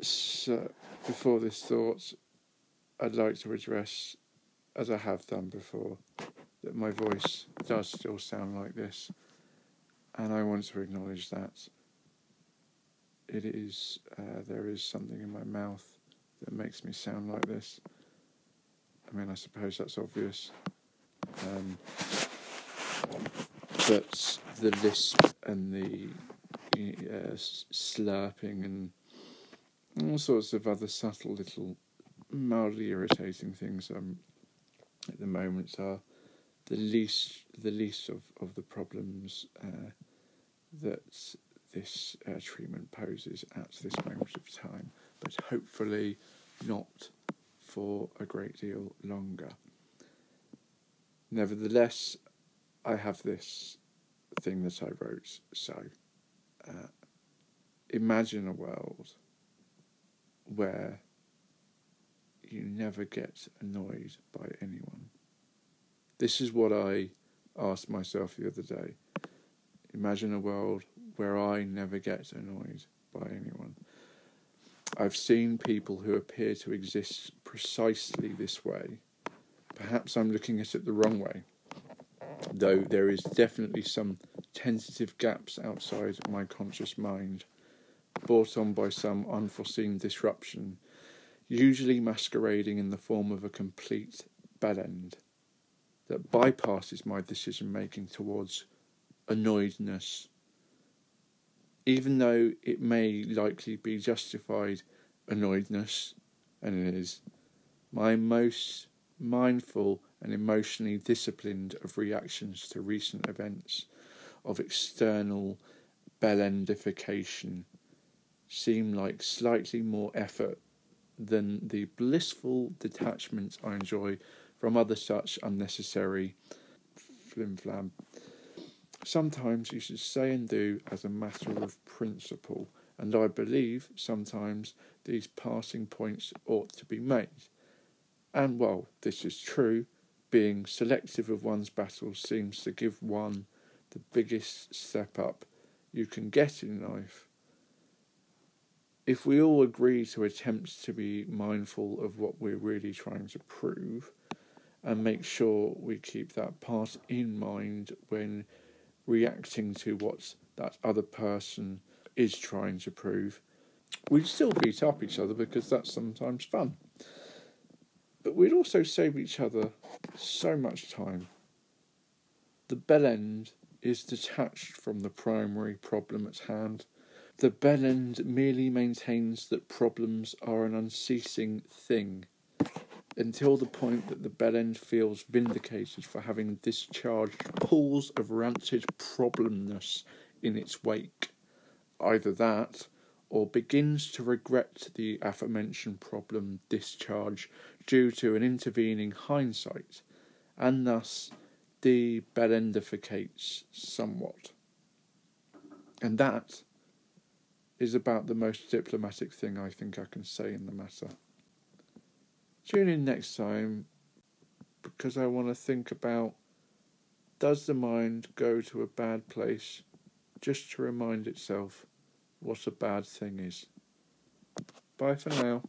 So, before this thought, I'd like to address, as I have done before, that my voice does still sound like this, and I want to acknowledge that. It is, uh, there is something in my mouth that makes me sound like this. I mean, I suppose that's obvious. Um, but the lisp and the uh, slurping and all sorts of other subtle little mildly irritating things um, at the moment are the least the least of, of the problems uh, that this uh, treatment poses at this moment of time, but hopefully not for a great deal longer. Nevertheless, I have this thing that I wrote. So, uh, imagine a world where you never get annoyed by anyone. This is what I asked myself the other day. Imagine a world where I never get annoyed by anyone. I've seen people who appear to exist precisely this way. Perhaps I'm looking at it the wrong way, though there is definitely some tentative gaps outside my conscious mind, brought on by some unforeseen disruption, usually masquerading in the form of a complete bad end that bypasses my decision making towards annoyedness even though it may likely be justified annoyedness, and it is, my most mindful and emotionally disciplined of reactions to recent events of external bellendification seem like slightly more effort than the blissful detachment I enjoy from other such unnecessary flimflam Sometimes you should say and do as a matter of principle, and I believe sometimes these passing points ought to be made. And while this is true, being selective of one's battles seems to give one the biggest step up you can get in life. If we all agree to attempt to be mindful of what we're really trying to prove and make sure we keep that part in mind when reacting to what that other person is trying to prove. We'd still beat up each other because that's sometimes fun. But we'd also save each other so much time. The bell end is detached from the primary problem at hand. The bell end merely maintains that problems are an unceasing thing until the point that the bell end feels vindicated for having discharged pools of rancid problemness in its wake. Either that, or begins to regret the aforementioned problem discharge due to an intervening hindsight, and thus de-bellendificates somewhat. And that is about the most diplomatic thing I think I can say in the matter. Tune in next time because I want to think about does the mind go to a bad place just to remind itself what a bad thing is? Bye for now.